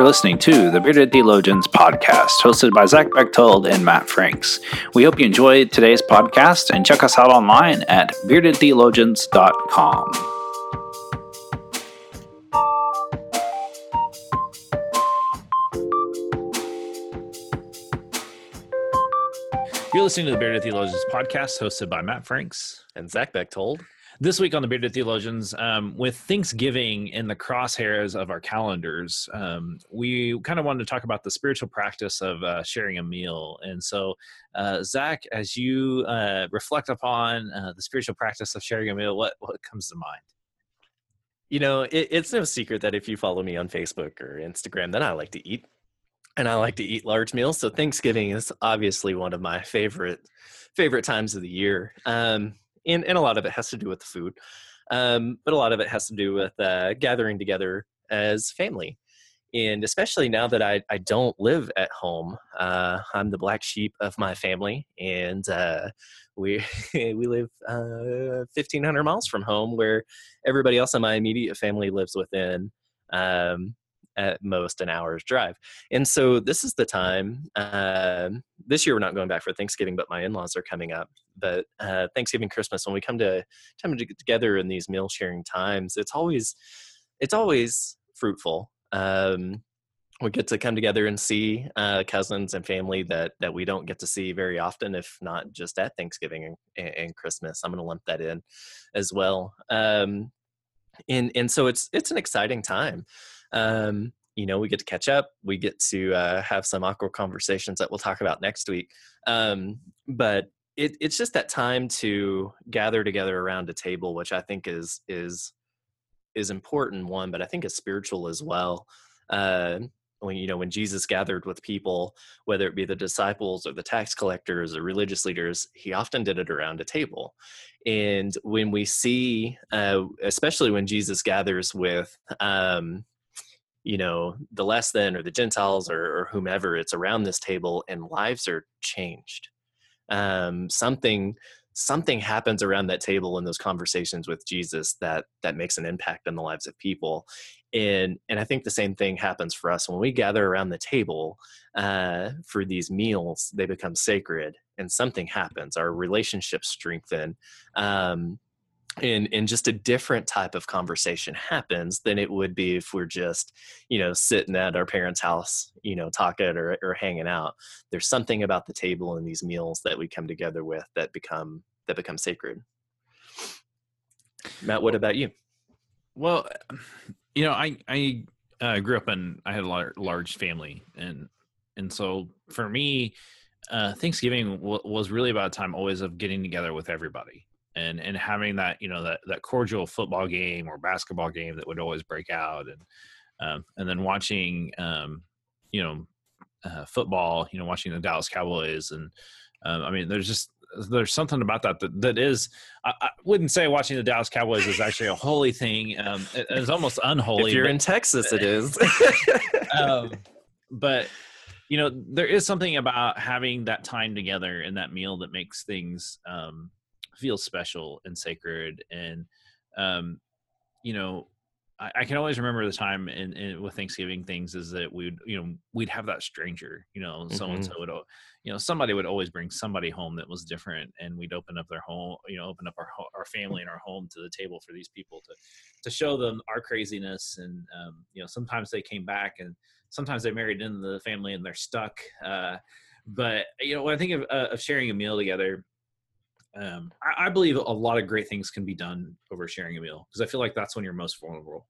You're listening to the Bearded Theologians podcast, hosted by Zach Bechtold and Matt Franks. We hope you enjoyed today's podcast and check us out online at beardedtheologians.com. You're listening to the Bearded Theologians podcast, hosted by Matt Franks and Zach Bechtold. This week on the Bearded Theologians, um, with Thanksgiving in the crosshairs of our calendars, um, we kind of wanted to talk about the spiritual practice of uh, sharing a meal. And so, uh, Zach, as you uh, reflect upon uh, the spiritual practice of sharing a meal, what, what comes to mind? You know, it, it's no secret that if you follow me on Facebook or Instagram, then I like to eat and I like to eat large meals. So Thanksgiving is obviously one of my favorite favorite times of the year. Um, and, and a lot of it has to do with the food um, but a lot of it has to do with uh, gathering together as family. And especially now that I, I don't live at home uh, i'm the black sheep of my family and uh, we we live uh, 1500 miles from home where everybody else in my immediate family lives within um, at most an hour's drive. And so this is the time. Uh, this year we're not going back for Thanksgiving, but my in-laws are coming up. But uh, Thanksgiving, Christmas, when we come to come to get together in these meal sharing times, it's always it's always fruitful. Um, we get to come together and see uh, cousins and family that that we don't get to see very often, if not just at Thanksgiving and, and Christmas. I'm going to lump that in as well. Um, and and so it's it's an exciting time um, you know we get to catch up we get to uh, have some awkward conversations that we'll talk about next week. Um, but it, it's just that time to gather together around a table which i think is is is important one but i think is spiritual as well. Uh, when you know when jesus gathered with people whether it be the disciples or the tax collectors or religious leaders he often did it around a table. And when we see uh, especially when jesus gathers with um, you know the less than or the gentiles or, or whomever it's around this table and lives are changed. Um, something something happens around that table in those conversations with jesus that that makes an impact on the lives of people. And and i think the same thing happens for us. When we gather around the table uh, for these meals they become sacred and something happens. Our relationships strengthen. Um, and and just a different type of conversation happens than it would be if we're just you know sitting at our parents house you know talking or, or hanging out. There's something about the table and these meals that we come together with that become that become sacred. Matt what about you? Well you know i i uh, grew up in i had a large, large family and and so for me uh, thanksgiving w- was really about a time always of getting together with everybody and and having that you know that that cordial football game or basketball game that would always break out and um, and then watching um, you know uh, football you know watching the Dallas Cowboys and um, I mean there's just there's something about that that, that is I, I, wouldn't say watching the Dallas Cowboys is actually a holy thing um, it, it's almost unholy if you're but, in Texas it is. Um, but you know there is something about having that time together and that meal that makes things um, feels special and sacred and um you know I, I can always remember the time in, in, with Thanksgiving things is that we'd you know we'd have that stranger you know mm-hmm. so and so would you know somebody would always bring somebody home that was different and we'd open up their home you know open up our our family and our home to the table for these people to to show them our craziness and um, you know sometimes they came back and sometimes they married into the family and they're stuck uh, but you know when I think of, uh, of sharing a meal together um, I, I, believe a lot of great things can be done over sharing a meal because I feel like that's when you're most vulnerable.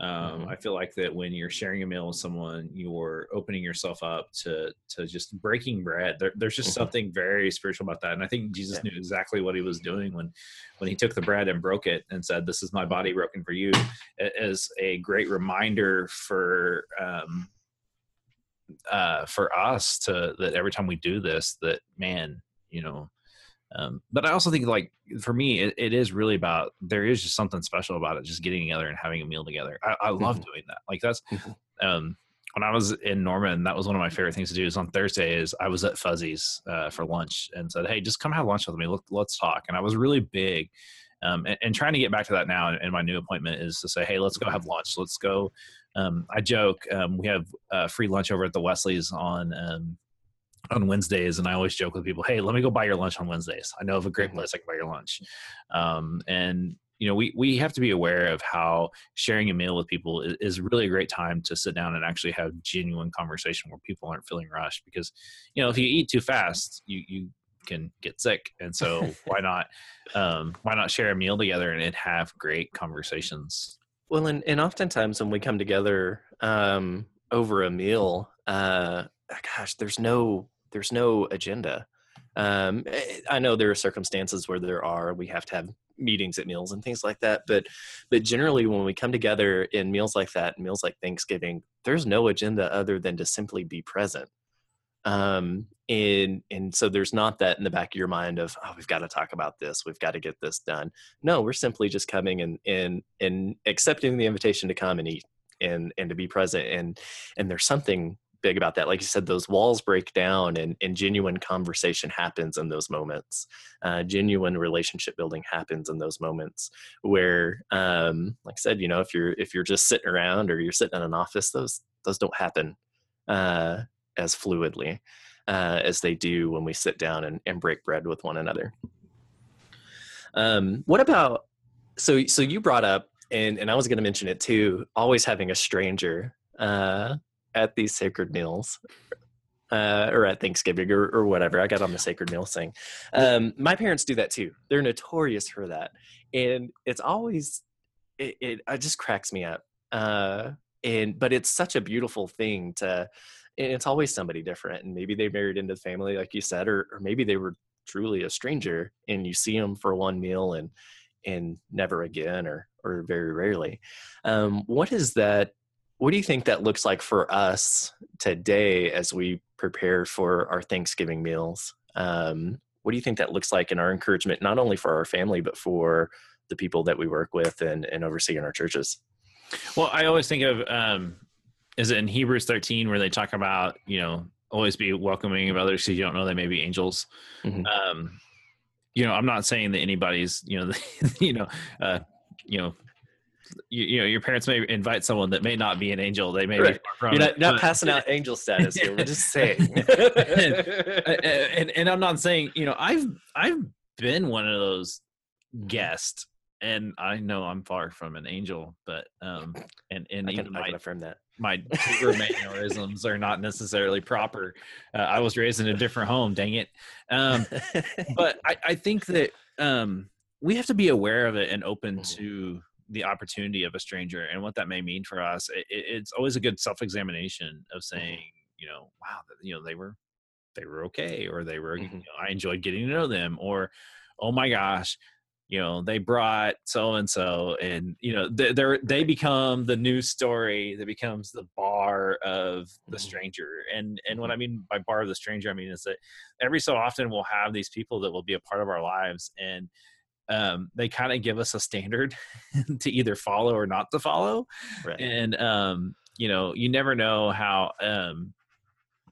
Um, mm-hmm. I feel like that when you're sharing a meal with someone, you're opening yourself up to to just breaking bread. There, there's just mm-hmm. something very spiritual about that, and I think Jesus yeah. knew exactly what he was doing when when he took the bread and broke it and said, "This is my body broken for you," as a great reminder for um, uh, for us to that every time we do this, that man, you know, um, but I also think like for me, it, it is really about there is just something special about it, just getting together and having a meal together. I, I love mm-hmm. doing that. Like that's mm-hmm. um, when I was in Norman, that was one of my favorite things to do. Is on Thursdays I was at Fuzzy's uh, for lunch and said, "Hey, just come have lunch with me. Let, let's talk." And I was really big um, and, and, trying to get back to that now. And my new appointment is to say, hey, let's go have lunch. Let's go. Um, I joke um, we have uh, free lunch over at the Wesleys on um, on Wednesdays, and I always joke with people, "Hey, let me go buy your lunch on Wednesdays. I know of a great mm-hmm. place I can buy your lunch." Um, and you know, we we have to be aware of how sharing a meal with people is, is, really a great time to sit down and actually have genuine conversation where people aren't feeling rushed. Because you know, if you eat too fast, you you can get sick, and so why not um, why not share a meal together and have great conversations? Well, and and oftentimes when we come together um, over a meal, uh, gosh, there's no there's no agenda. Um, eh, I know there are circumstances where there are. We have to have meetings at meals and things like that. But but generally, when we come together in meals like that, meals like Thanksgiving, there's no agenda other than to simply be present. Um, and and so there's not that in the back of your mind of oh we've got to talk about this, we've got to get this done. No, we're simply just coming and and and accepting the invitation to come and eat and and to be present and and there's something big about that. Like you said, those walls break down and, and genuine conversation happens in those moments. Uh, genuine relationship building happens in those moments where, um, like I said, you know, if you're, if you're just sitting around or you're sitting in an office, those, those don't happen uh, as fluidly uh, as they do when we sit down and, and break bread with one another. Um, what about, so, so you brought up, and, and I was going to mention it too, always having a stranger uh, at these sacred meals uh, or at Thanksgiving or, or, whatever. I got on the sacred meal thing. Um, my parents do that too. They're notorious for that, and it's always it. it, it just cracks me up. Uh, and but it's such a beautiful thing to. And it's always somebody different, and maybe they married into the family, like you said, or or maybe they were truly a stranger, and you see them for one meal and and never again, or or very rarely. Um, what is that what do you think that looks like for us today as we prepare for our Thanksgiving meals? Um, what do you think that looks like in our encouragement, not only for our family, but for the people that we work with and, and oversee in our churches? Well, I always think of, um, is it in Hebrews 13 where they talk about, you know, always be welcoming of others because you don't know they may be angels. Mm-hmm. Um, you know, I'm not saying that anybody's, you know, you know, uh, you know, you, you, know your parents may invite someone that may not be an angel. They may right. be you're not, not passing out angel status here. We're just saying. And, and, and, i'm not saying you know i've i've been one of those guests and i know i'm far from an angel but um and and I can, even I can affirm that. my mannerisms are not necessarily proper. Uh, i was raised in a different home dang it. Um but i i think that um we have to be aware of it and open mm-hmm. to the opportunity of a stranger and what that may mean for us it, it's always a good self-examination of mm-hmm. saying you know wow you know they were they were okay or they were mm-hmm. you know, i enjoyed getting to know them or oh my gosh you know they brought so and so and you know they they they become the news story that becomes the bar of the mm-hmm. stranger and and what i mean by bar of the stranger i mean is that every so often we'll have these people that will be a part of our lives and um, they kind of give us a standard to either follow or not to follow. Right. And, um, you know, you never know how um,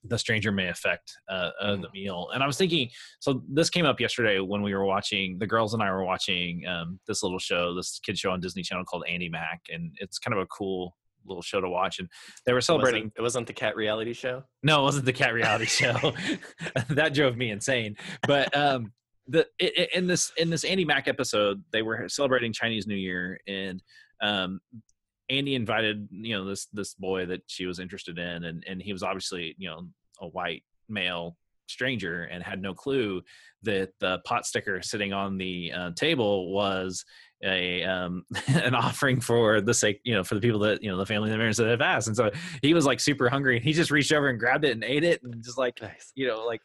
the stranger may affect uh, uh, the mm. meal. And I was thinking, so this came up yesterday when we were watching, the girls and I were watching um, this little show, this kid show on Disney Channel called Andi Mack. And it's kind of a cool little show to watch and they were celebrating it wasn't, it wasn't the cat reality show no it wasn't the cat reality show that drove me insane but um the in this in this Andi Mack episode, they were celebrating Chinese New Year, and um, Andi invited you know this this boy that she was interested in, and and he was obviously you know a white male stranger and had no clue that the pot sticker sitting on the uh, table was a um an offering for the sake you know for the people that you know the family members that have asked and so he was like super hungry and he just reached over and grabbed it and ate it and just like nice. you know like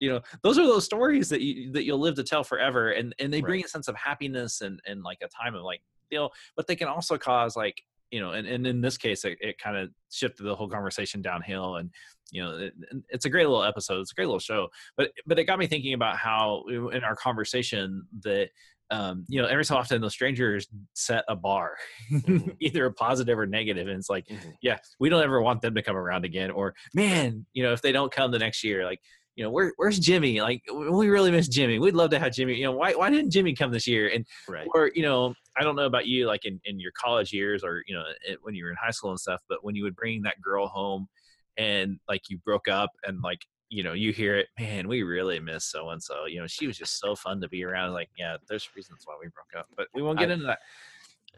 you know those are those stories that you that you'll live to tell forever and and they bring right. a sense of happiness and and like a time of like you know but they can also cause like you know and, and in this case it, it kind of shifted the whole conversation downhill and you know it, it's a great little episode it's a great little show but but it got me thinking about how in our conversation that um, you know, every so often those strangers set a bar, mm-hmm. either a positive or negative, and it's like, mm-hmm. yeah, we don't ever want them to come around again. Or man, you know, if they don't come the next year, like you know, where, where's Jimmy? Like, we really miss Jimmy. We'd love to have Jimmy. You know, why why didn't Jimmy come this year? And Right. or you know, I don't know about you, like in in your college years or you know it, when you were in high school and stuff, but when you would bring that girl home and like you broke up and like you know you hear it, man, we really miss so and so. You know, she was just so fun to be around. Like, yeah, there's reasons why we broke up, but we won't get I- into that.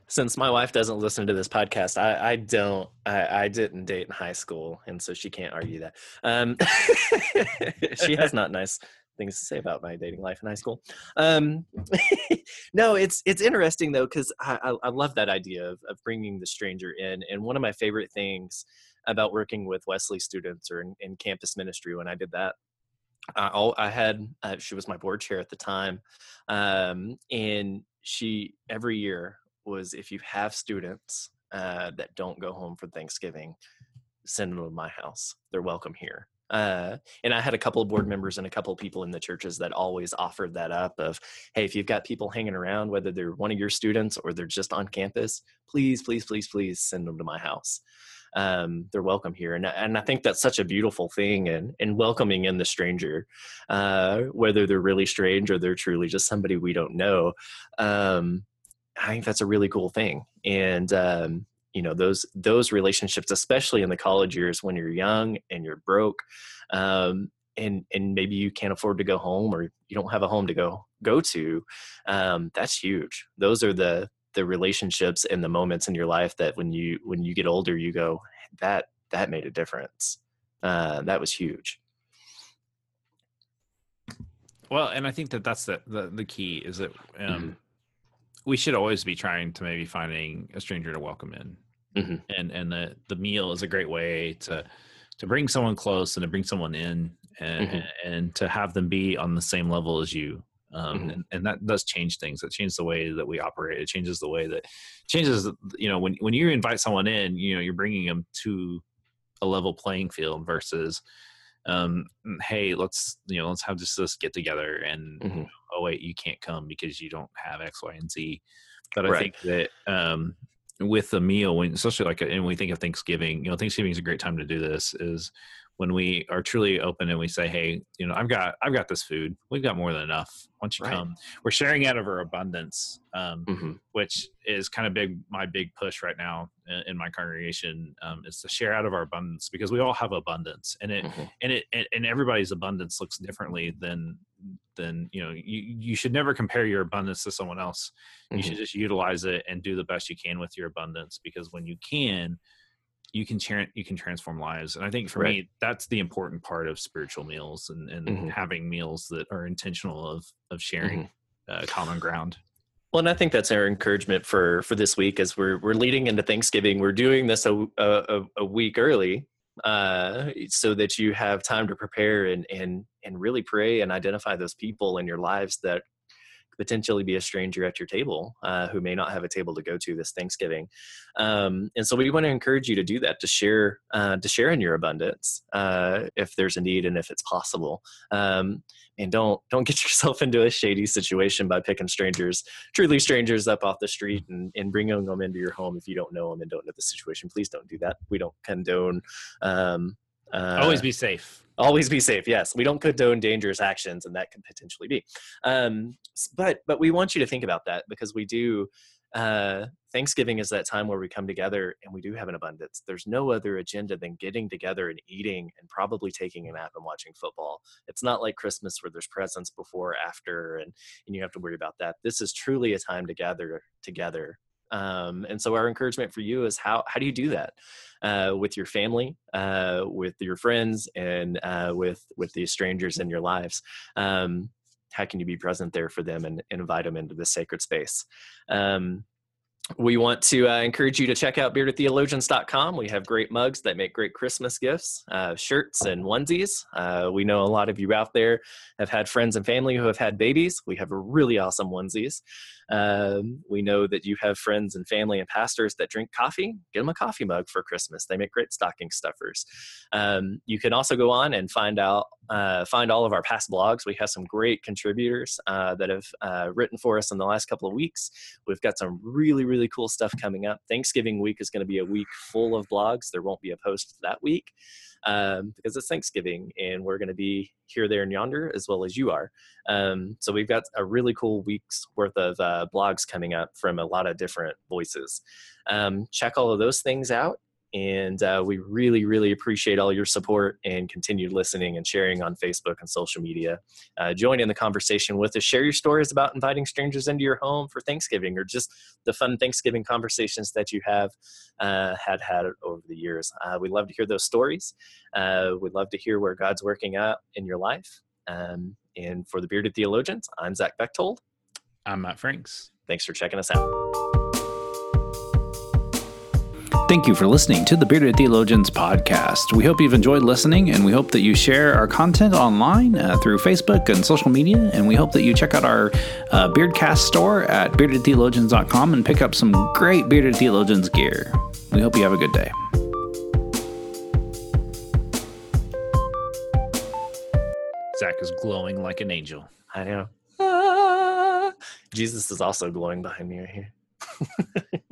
Since my wife doesn't listen to this podcast, I, I don't. I, I didn't date in high school, and so she can't argue that. Um, she has not nice things to say about my dating life in high school. Um, no, it's it's interesting though because I, I I love that idea of of bringing the stranger in, and one of my favorite things about working with Wesley students or in, in campus ministry when I did that. I, I had uh, she was my board chair at the time, um, and she every year was if you have students uh, that don't go home for Thanksgiving, send them to my house. They're welcome here. Uh, and I had a couple of board members and a couple of people in the churches that always offered that up of, hey, if you've got people hanging around, whether they're one of your students or they're just on campus, please, please, please, please send them to my house. Um, they're welcome here, and and I think that's such a beautiful thing, and and welcoming in the stranger, uh, whether they're really strange or they're truly just somebody we don't know. Um, I think that's a really cool thing, and um, you know those those relationships, especially in the college years when you're young and you're broke, um, and and maybe you can't afford to go home or you don't have a home to go go to. Um, that's huge. Those are the the relationships and the moments in your life that when you when you get older, you go that that made a difference. Uh, that was huge. Well, and I think that that's the the, the key is that um, Mhm. We should always be trying to maybe finding a stranger to welcome in, Mhm. and and the the meal is a great way to to bring someone close and to bring someone in and Mhm. and to have them be on the same level as you. Um, Mhm. and, and that does change things. It changes the way that we operate. It changes the way that changes. You know, when when you invite someone in, you know, you're bringing them to a level playing field versus um hey let's you know let's have just this get together and Mhm. oh wait you can't come because you don't have x y and z but i Right. think that um with the meal when especially like and when we think of thanksgiving you know thanksgiving is a great time to do this is when we are truly open and we say hey you know i've got i've got this food we've got more than enough why don't you Right. come we're sharing out of our abundance um Mhm. which is kind of big my big push right now in, in my congregation um, is to share out of our abundance because we all have abundance and it Mhm. and it and, everybody's abundance looks differently than than you know you, you should never compare your abundance to someone else you Mhm. should just utilize it and do the best you can with your abundance because when you can you can tra- you can transform lives and i think for Right. me that's the important part of spiritual meals and, and Mhm. having meals that are intentional of of sharing Mm-hmm. uh, common ground Well, and I think that's our encouragement for for this week as we're we're leading into Thanksgiving. We're doing this a a, a week early, uh, so that you have time to prepare and and and really pray and identify those people in your lives that potentially be a stranger at your table uh, who may not have a table to go to this Thanksgiving. Um, and so we want to encourage you to do that to share uh, to share in your abundance uh, if there's a need and if it's possible. Um, and don't don't get yourself into a shady situation by picking strangers truly strangers up off the street and, and bringing them into your home if you don't know them and don't know the situation please don't do that we don't condone um, uh, always be safe. always be safe yes. We don't condone dangerous actions and that could potentially be. Um, but but we want you to think about that because we do uh, thanksgiving is that time where we come together and we do have an abundance. There's no other agenda than getting together and eating and probably taking a nap and watching football. It's not like christmas where there's presents before after and, and you have to worry about that. This is truly a time to gather together um, and so our encouragement for you is how how do you do that uh, with your family, uh, with your friends, and uh, with with the strangers in your lives. Um, how can you be present there for them and, and invite them into this sacred space? Um, we want to uh, encourage you to check out beardedtheologians.com. We have great mugs that make great Christmas gifts, uh, shirts and onesies. Uh, we know a lot of you out there have had friends and family who have had babies. We have really awesome onesies. Um, we know that you have friends and family and pastors that drink coffee. Get them a coffee mug for Christmas. They make great stocking stuffers. Um, you can also go on and find out uh, find all of our past blogs. We have some great contributors uh, that have uh, written for us in the last couple of weeks. We've got some really really cool stuff coming up. Thanksgiving week is going to be a week full of blogs. There won't be a post that week. Um, because it's Thanksgiving and we're going to be here, there, and yonder as well as you are. Um, so we've got a really cool week's worth of uh, blogs coming up from a lot of different voices. Um, check all of those things out and uh, we really, really appreciate all your support and continued listening and sharing on Facebook and social media. Uh, join in the conversation with us. Share your stories about inviting strangers into your home for Thanksgiving or just the fun Thanksgiving conversations that you have uh, had had over the years. Uh, we love to hear those stories. Uh, we'd love to hear where God's working out in your life. Um, and for the Bearded Theologians, I'm Zach Bechtold. I'm Matt Franks. Thanks for checking us out. Thank you for listening to the Bearded Theologians podcast. We hope you've enjoyed listening, and we hope that you share our content online uh, through Facebook and social media. And we hope that you check out our uh, Beardcast store at beardedtheologians.com and pick up some great Bearded Theologians gear. We hope you have a good day. Zach is glowing like an angel. I know. Ah, Jesus is also glowing behind me right here.